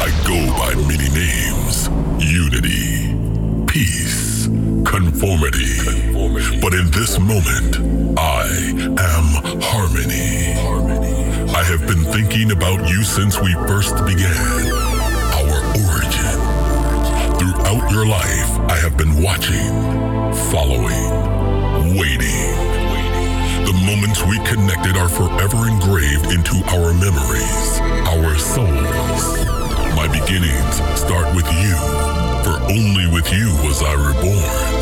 I go by many names unity, peace, conformity. But in this moment, I am harmony. I have been thinking about you since we first began, our origin. Throughout your life, I have been watching, following, waiting. Moments we connected are forever engraved into our memories, our souls. My beginnings start with you, for only with you was I reborn.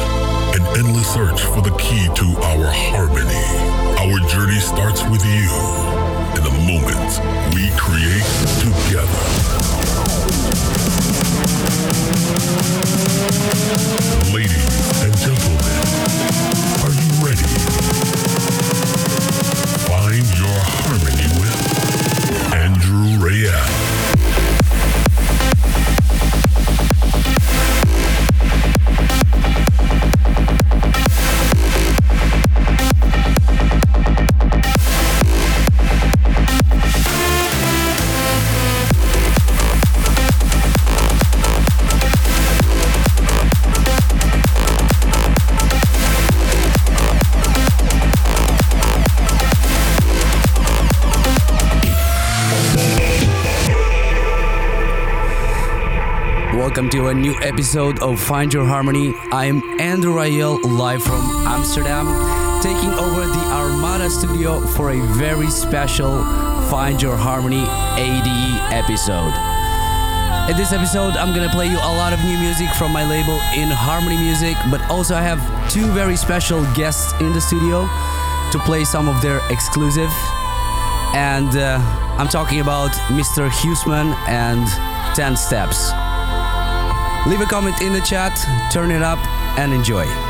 An endless search for the key to our harmony. Our journey starts with you, and the moments we create together. Episode of Find Your Harmony. I'm Andrew Rayel, live from Amsterdam, taking over the Armada studio for a very special Find Your Harmony ADE episode. In this episode, I'm gonna play you a lot of new music from my label In Harmony Music, but also I have two very special guests in the studio to play some of their exclusive. And uh, I'm talking about Mr. Husman and 10 Steps. Leave a comment in the chat, turn it up, and enjoy.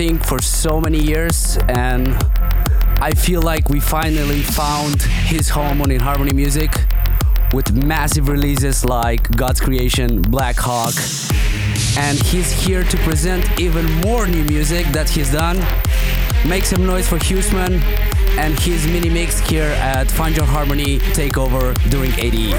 for so many years, and I feel like we finally found his home on In Harmony Music with massive releases like God's Creation, Black Hawk, and he's here to present even more new music that he's done. Make some noise for Husman and his mini mix here at Find Your Harmony Takeover during ADE.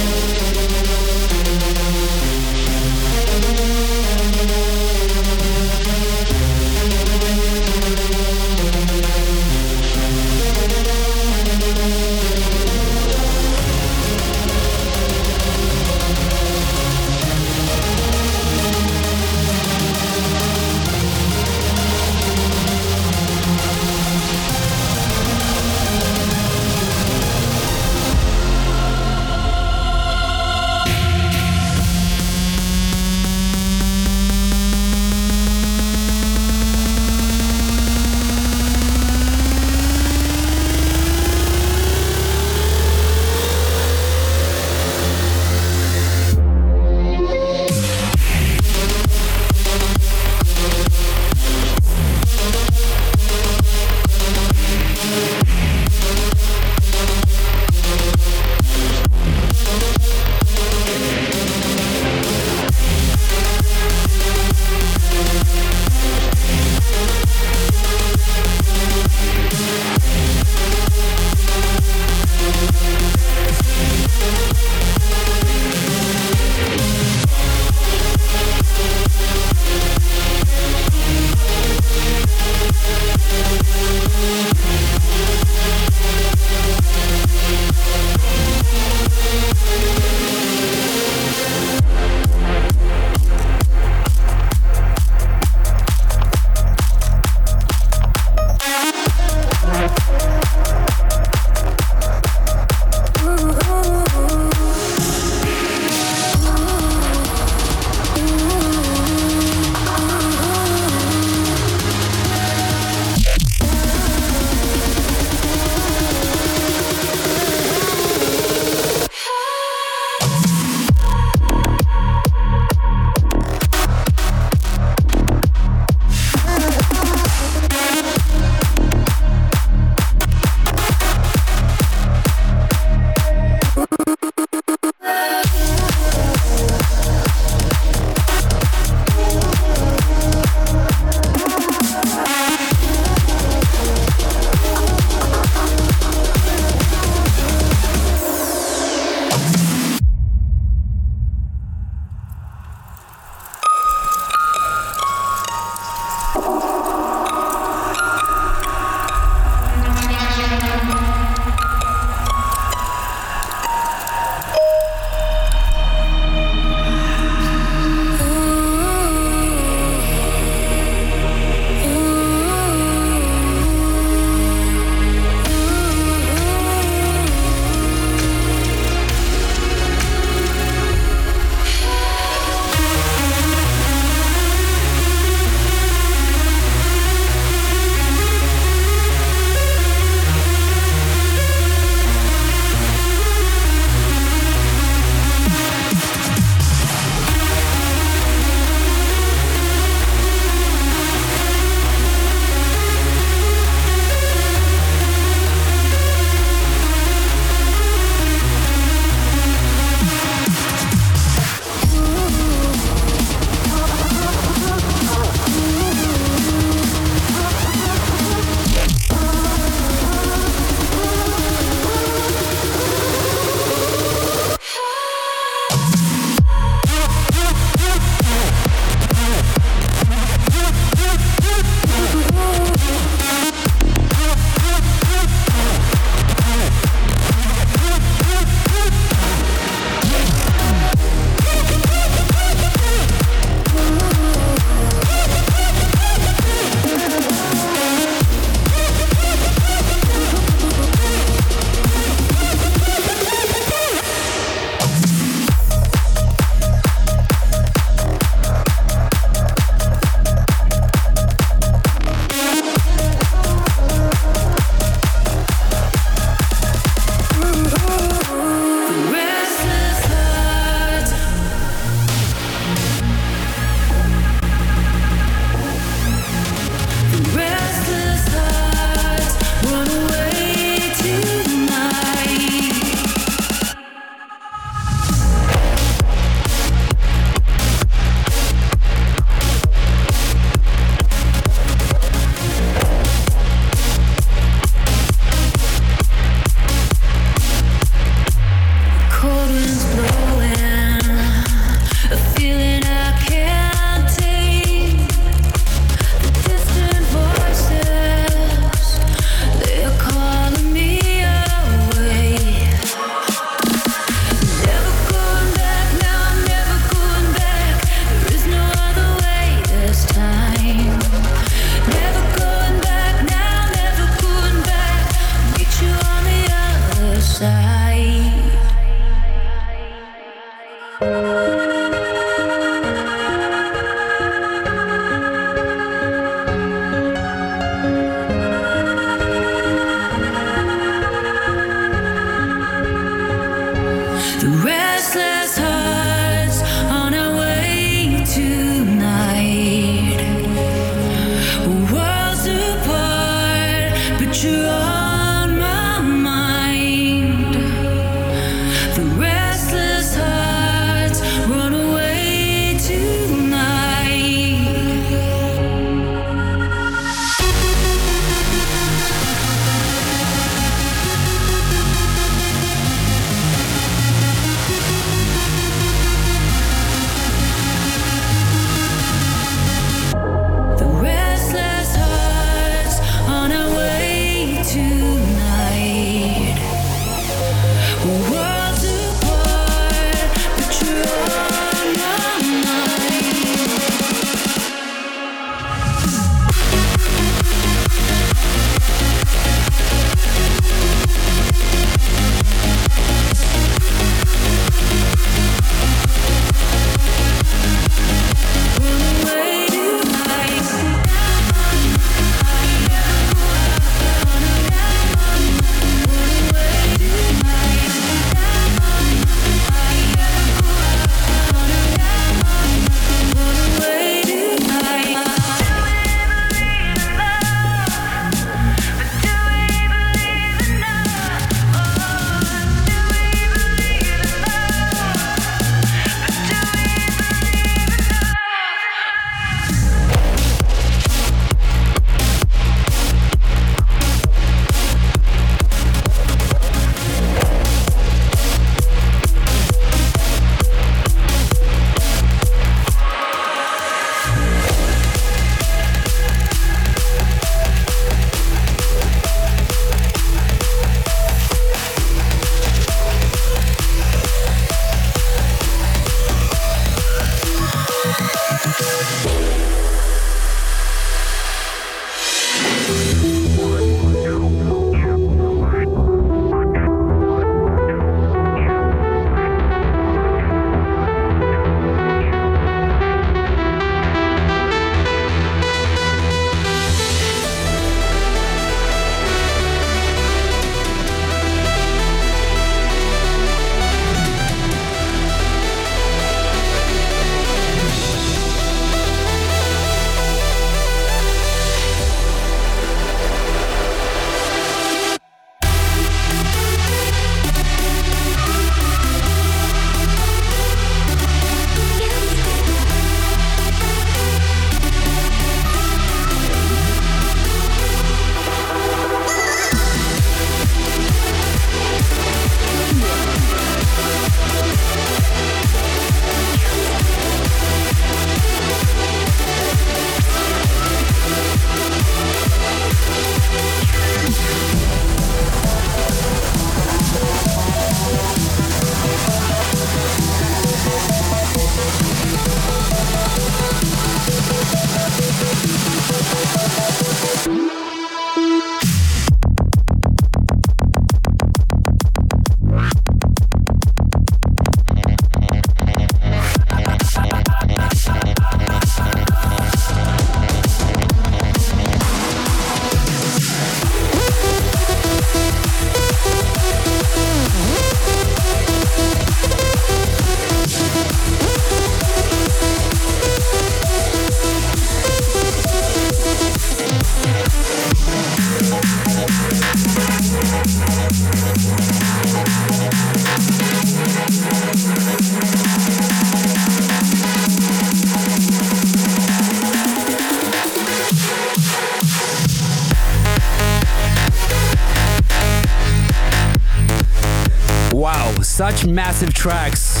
Massive tracks.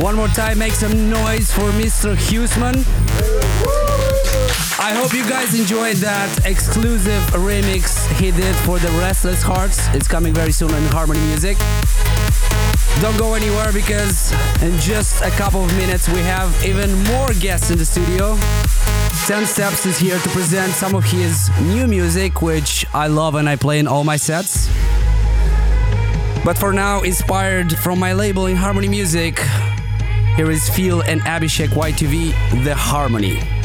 One more time, make some noise for Mr. Husman. I hope you guys enjoyed that exclusive remix he did for the Restless Hearts. It's coming very soon on Harmony Music. Don't go anywhere because in just a couple of minutes we have even more guests in the studio. 10 Steps is here to present some of his new music, which I love and I play in all my sets. But for now, inspired from my label inHarmony Music, here is Phil and Abhishek YTV, The Harmony.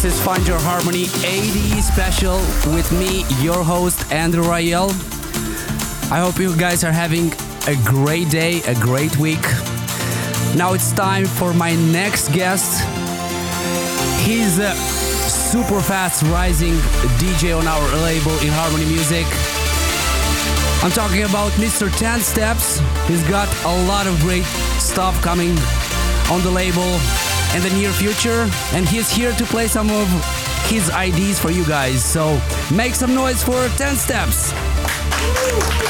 Your Harmony ADE special with me, your host, Andrew Rayel. I hope you guys are having a great day, a great week. Now it's time for my next guest. He's a super fast rising DJ on our label inHarmony Music. I'm talking about Mr. 10 Steps. He's got a lot of great stuff coming on the label in the near future, and he's here to play some of his ideas for you guys. So make some noise for 10 Steps.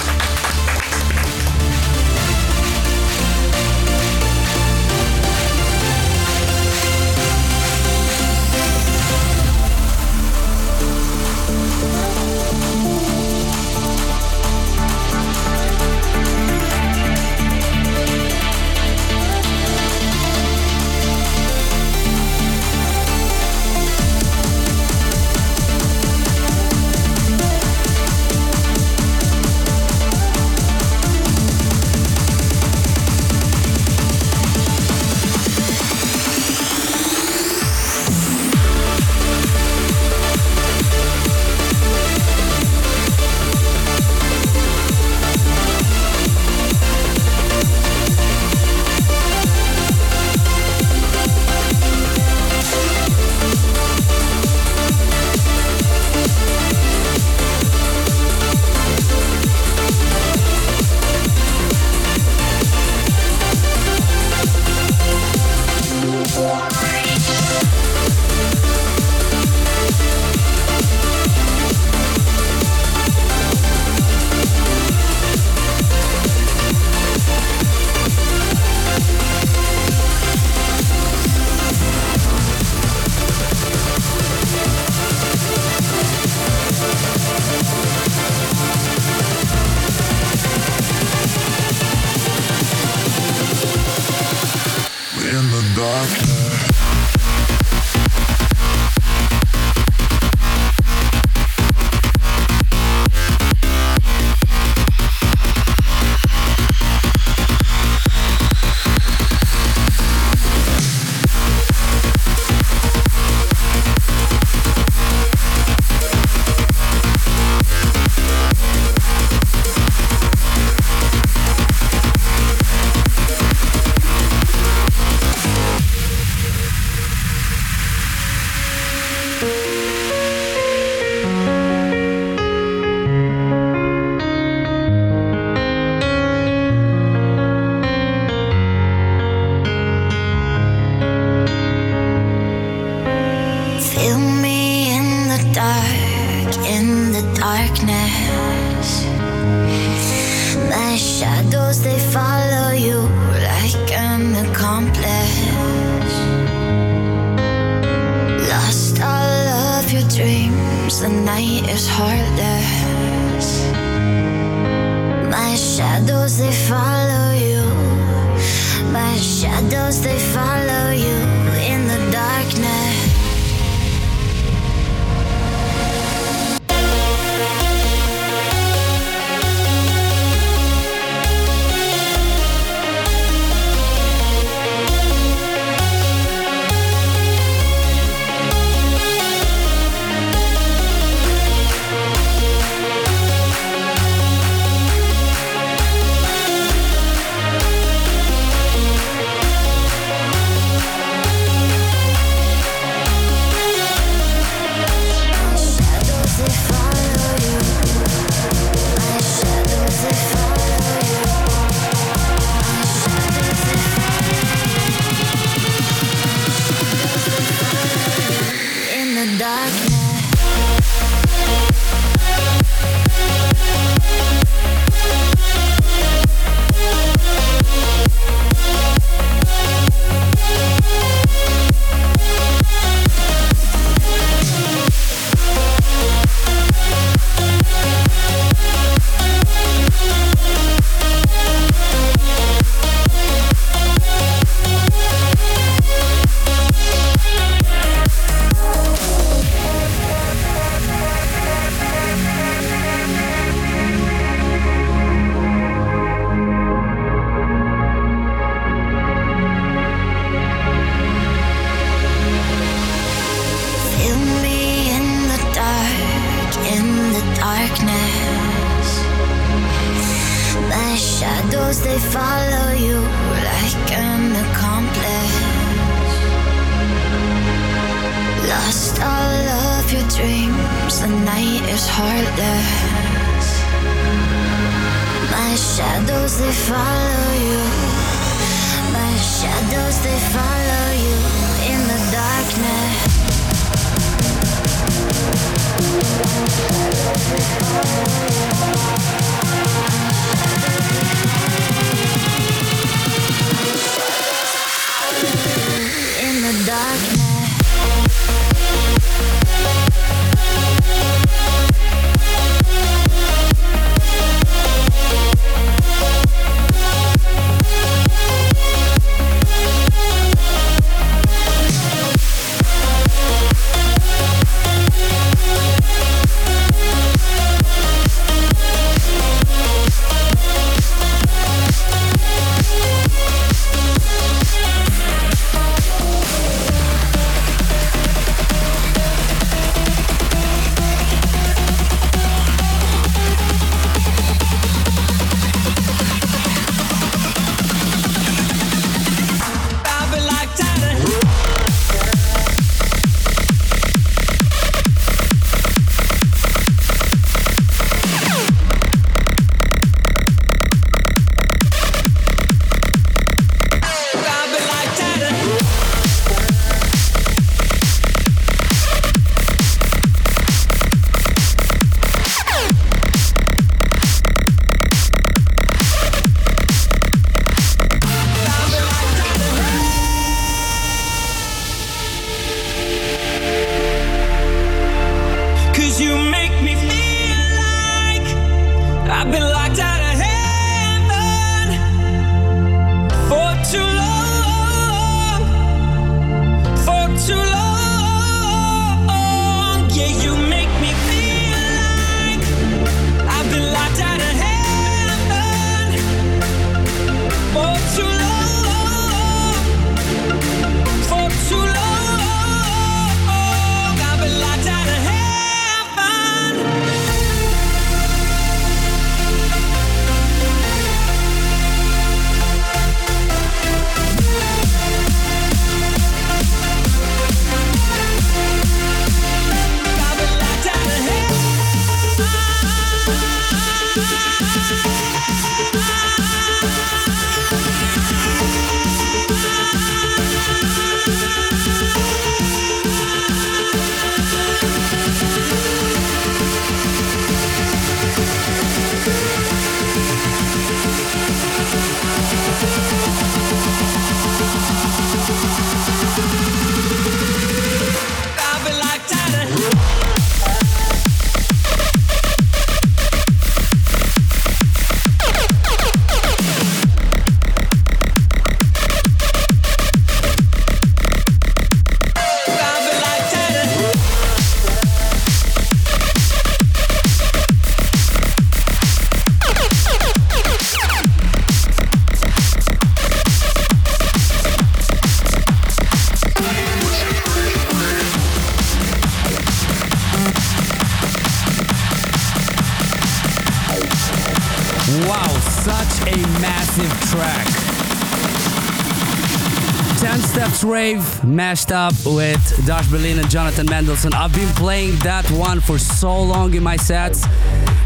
Mashed up with Dash Berlin and Jonathan Mendelsohn. I've been playing that one for so long in my sets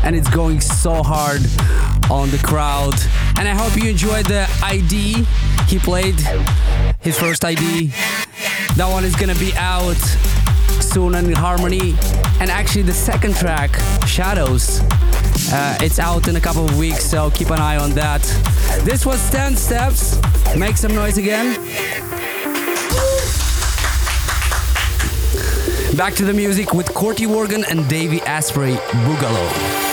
and it's going so hard on the crowd. And I hope you enjoyed the ID he played, his first ID. That one is gonna be out soon inHarmony. And actually, the second track, Shadows, uh, it's out in a couple of weeks, so keep an eye on that. This was 10 Steps. Make some noise again. Back to the music with Corti Organ and Davey Asprey, Boogaloo.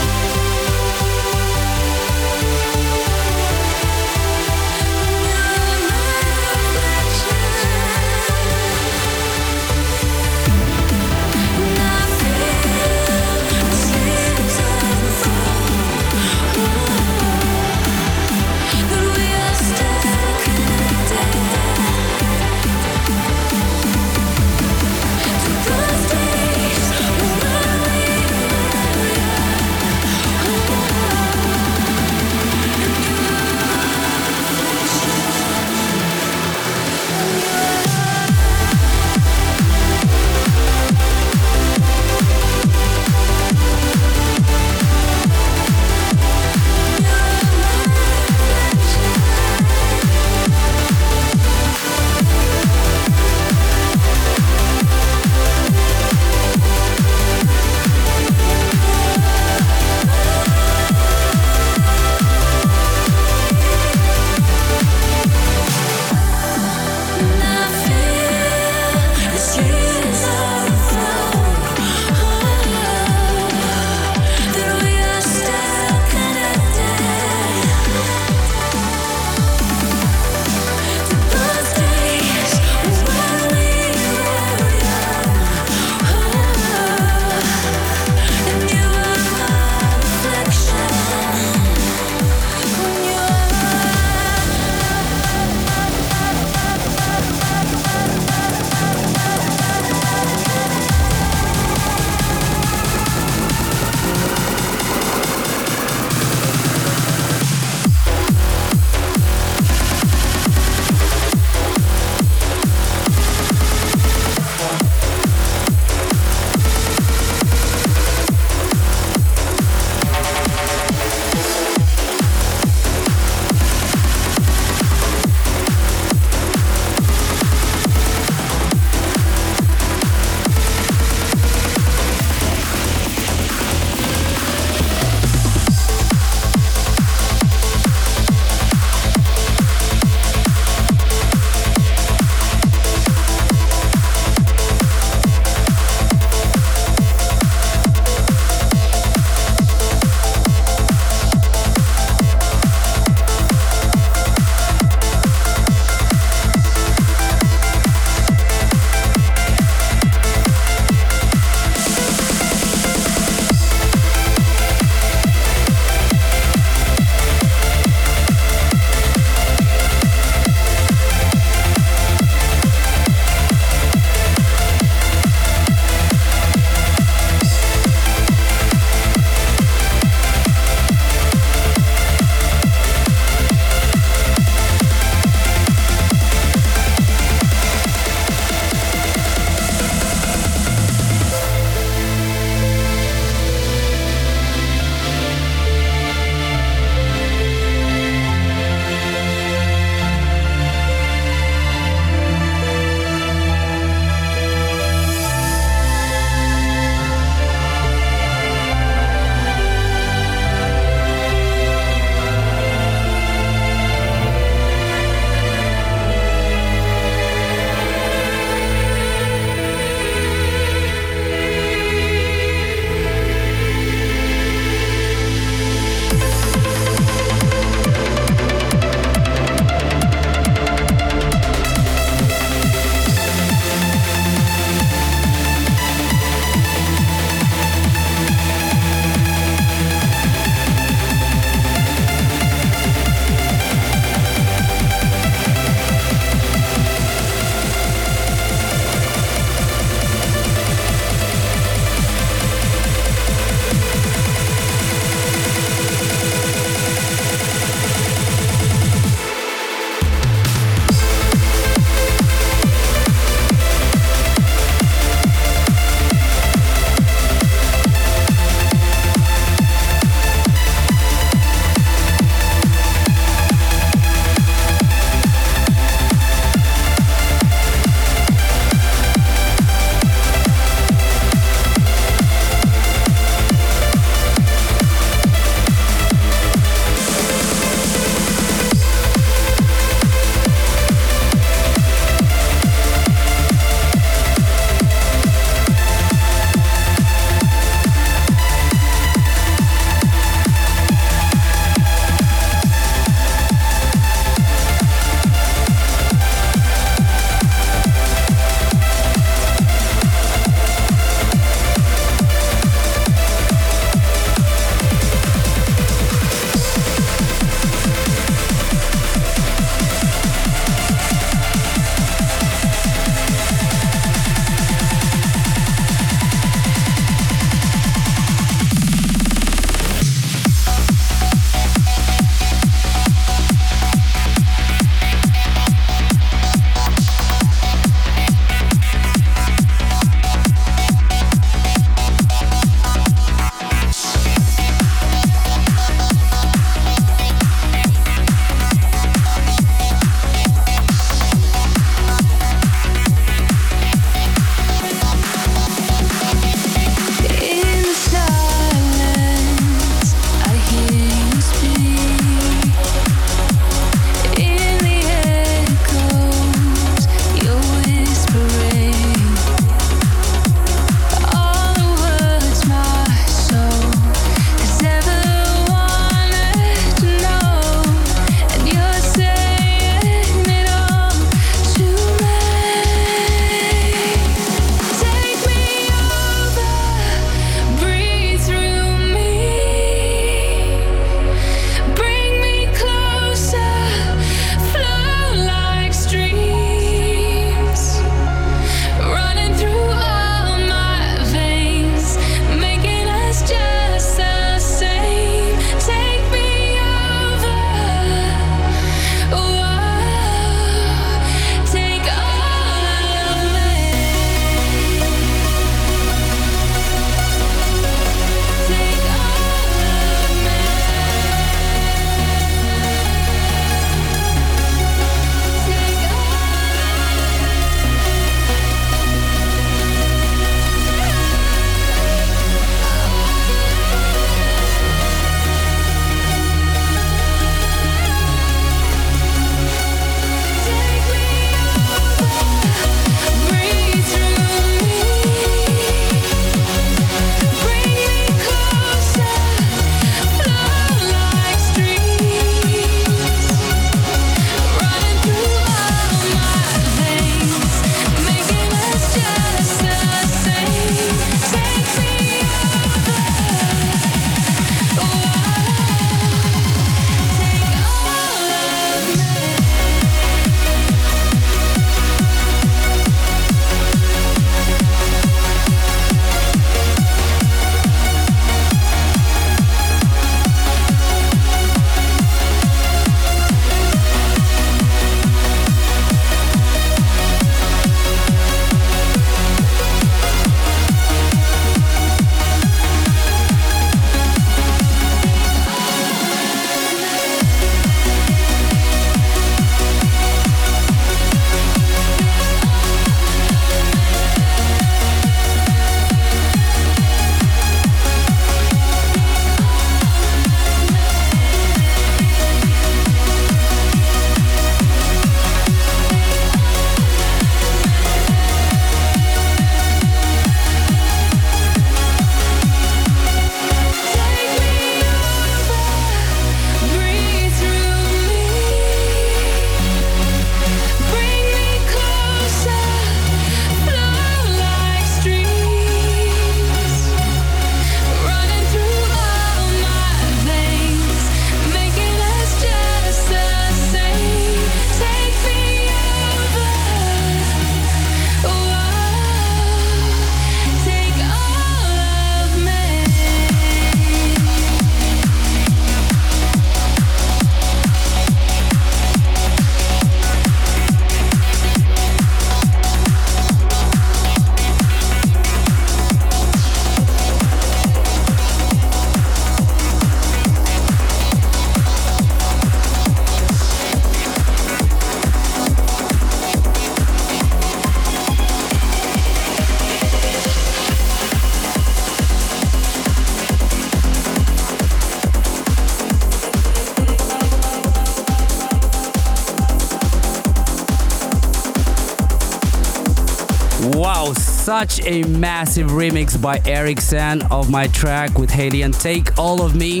Such a massive remix by Eric San of my track with Haley and Take All of Me.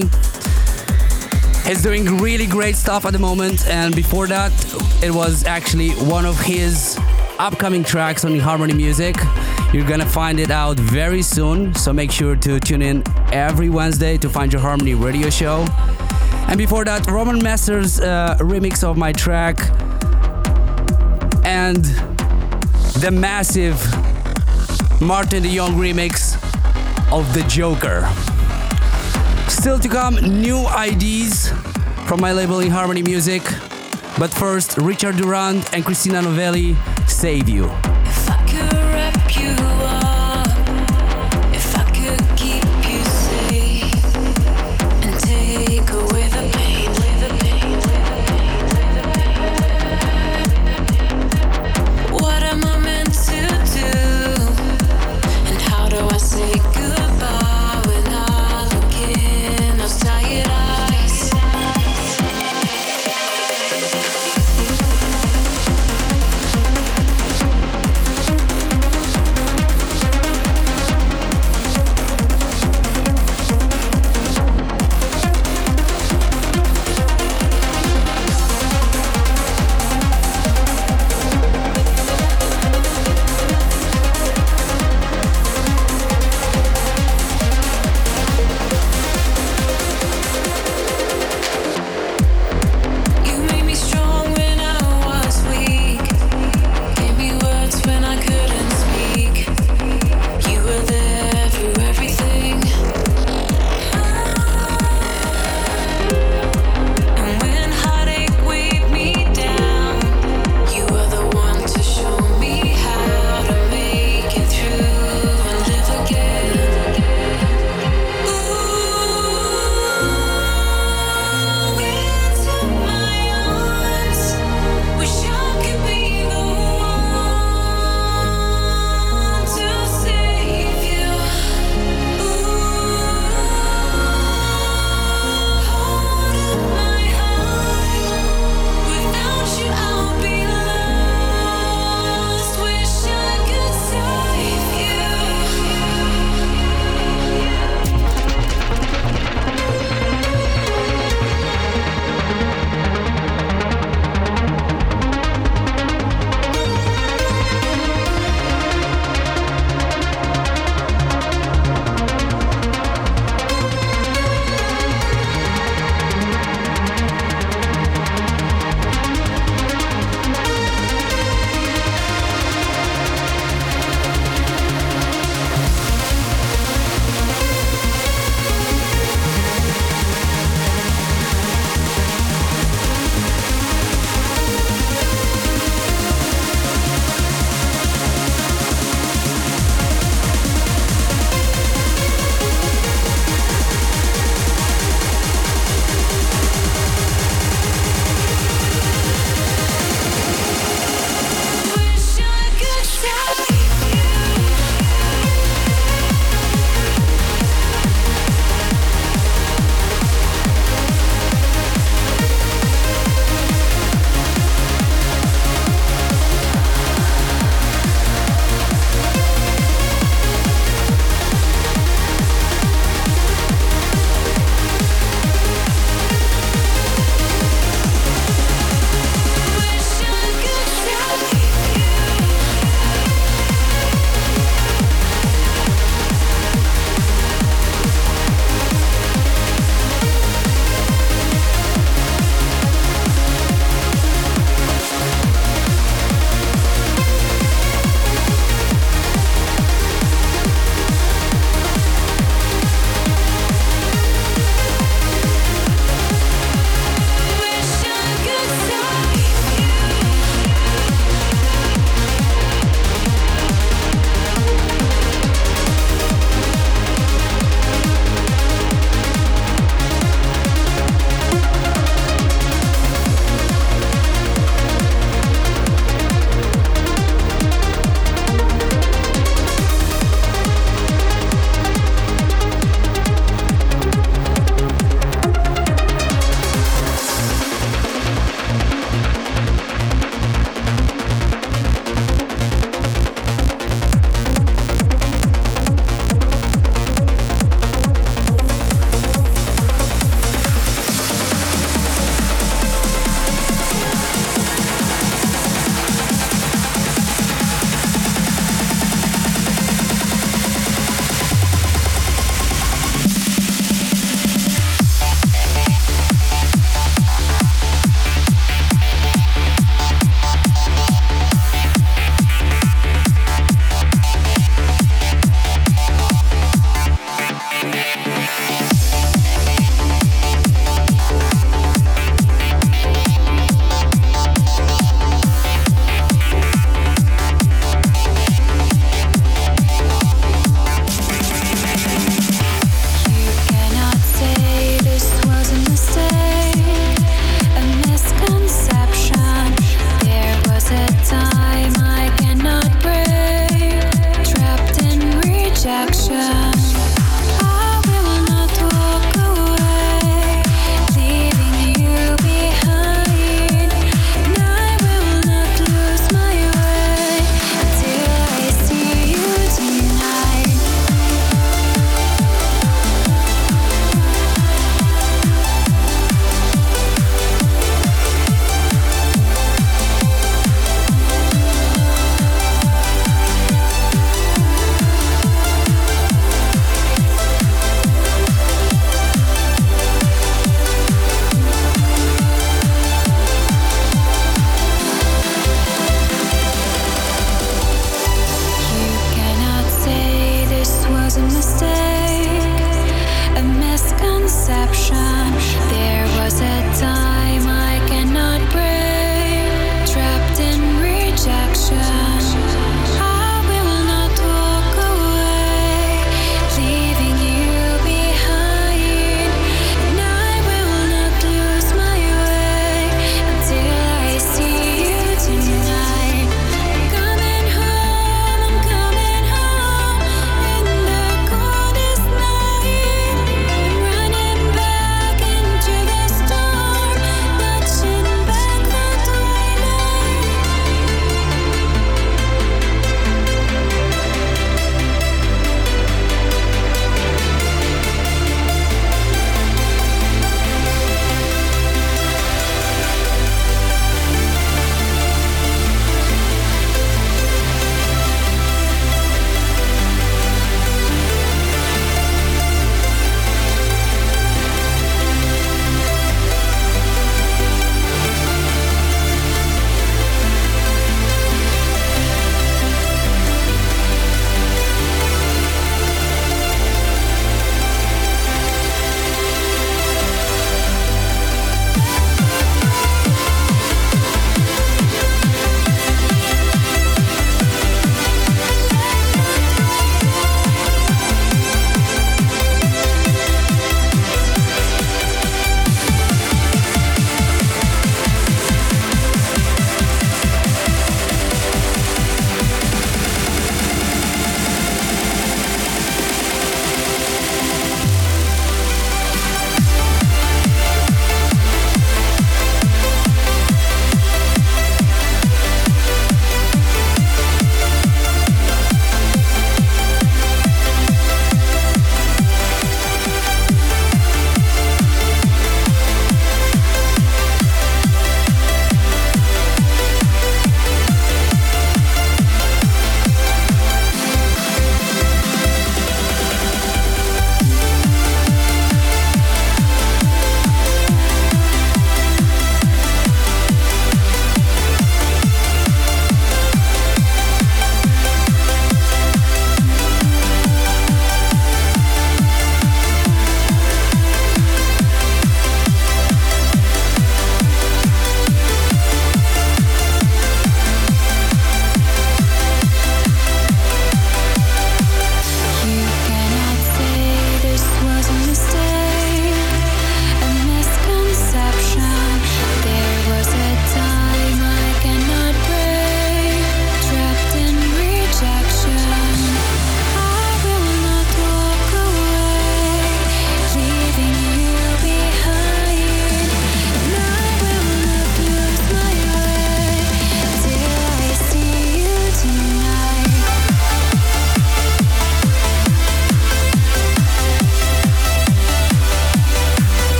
He's doing really great stuff at the moment, and before that, it was actually one of his upcoming tracks on Harmony Music. You're gonna find it out very soon, so make sure to tune in every Wednesday to find your Harmony radio show. And before that, Roman Messer uh, remix of my track and the massive Martin de Jong remix of The Joker. Still to come, new IDs from my label inHarmony Music. But first, Richard Durand and Christina Novelli save you.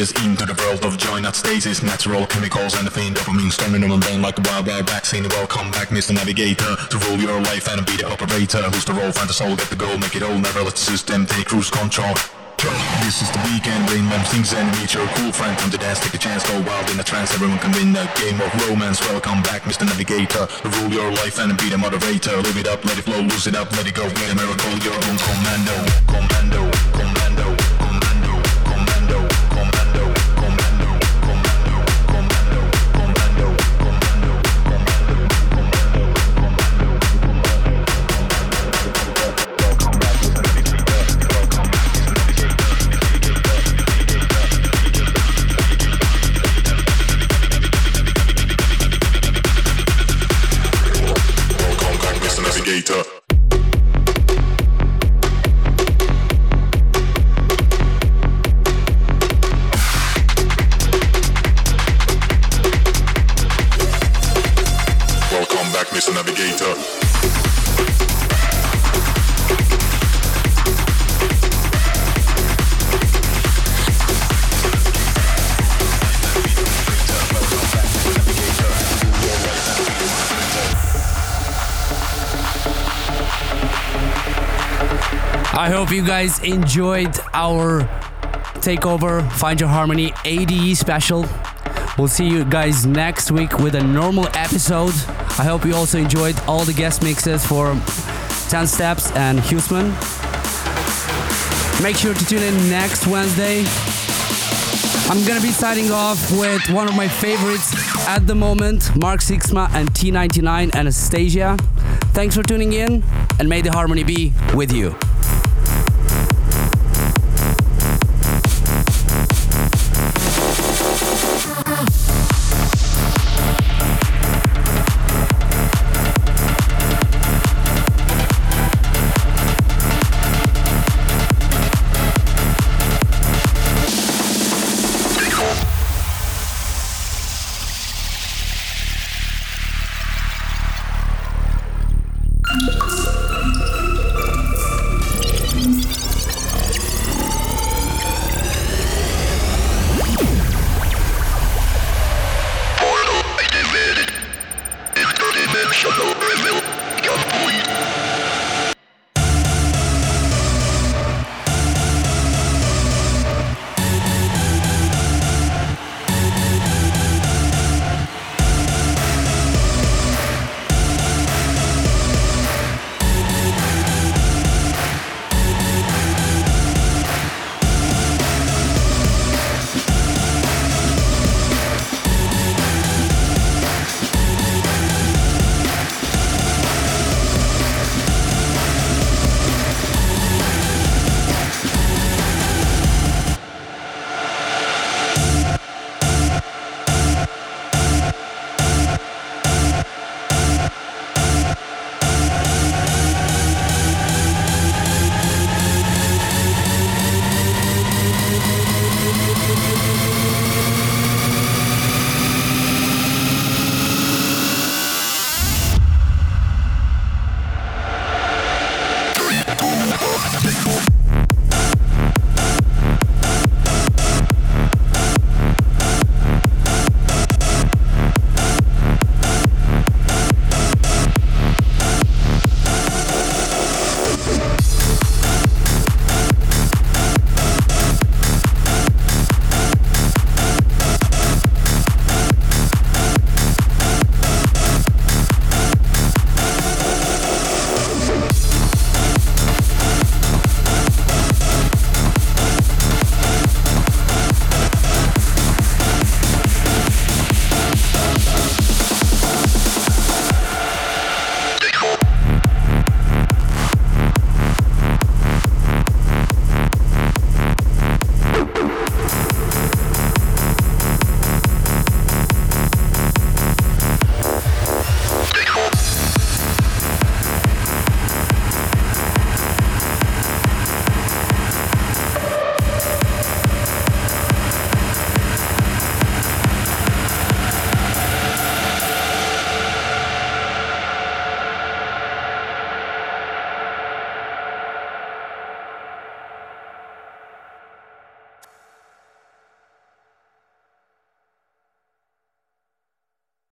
Into the world of joy, not stasis. Natural chemicals and the fiend dopamine storming on brain like a wild, wild vaccine. Welcome back, Mr. Navigator, to rule your life and be the operator. Who's the role? Find the soul, get the goal, make it all. Never let the system take cruise control. This is the weekend, brain man things and meet your cool friend Come to dance, take a chance, go wild in a trance Everyone can win a game of romance Welcome back, Mr. Navigator Rule your life and be the moderator Live it up, let it flow, lose it up, let it go Be a miracle, your own Commando, commando I hope you guys enjoyed our takeover Find Your Harmony ADE special. We'll see you guys next week with a normal episode. I hope you also enjoyed all the guest mixes for 10 Steps and Husman. Make sure to tune in next Wednesday. I'm gonna be signing off with one of my favorites at the moment, Mark Sixma and T99 Anastasia. Thanks for tuning in, and may the harmony be with you.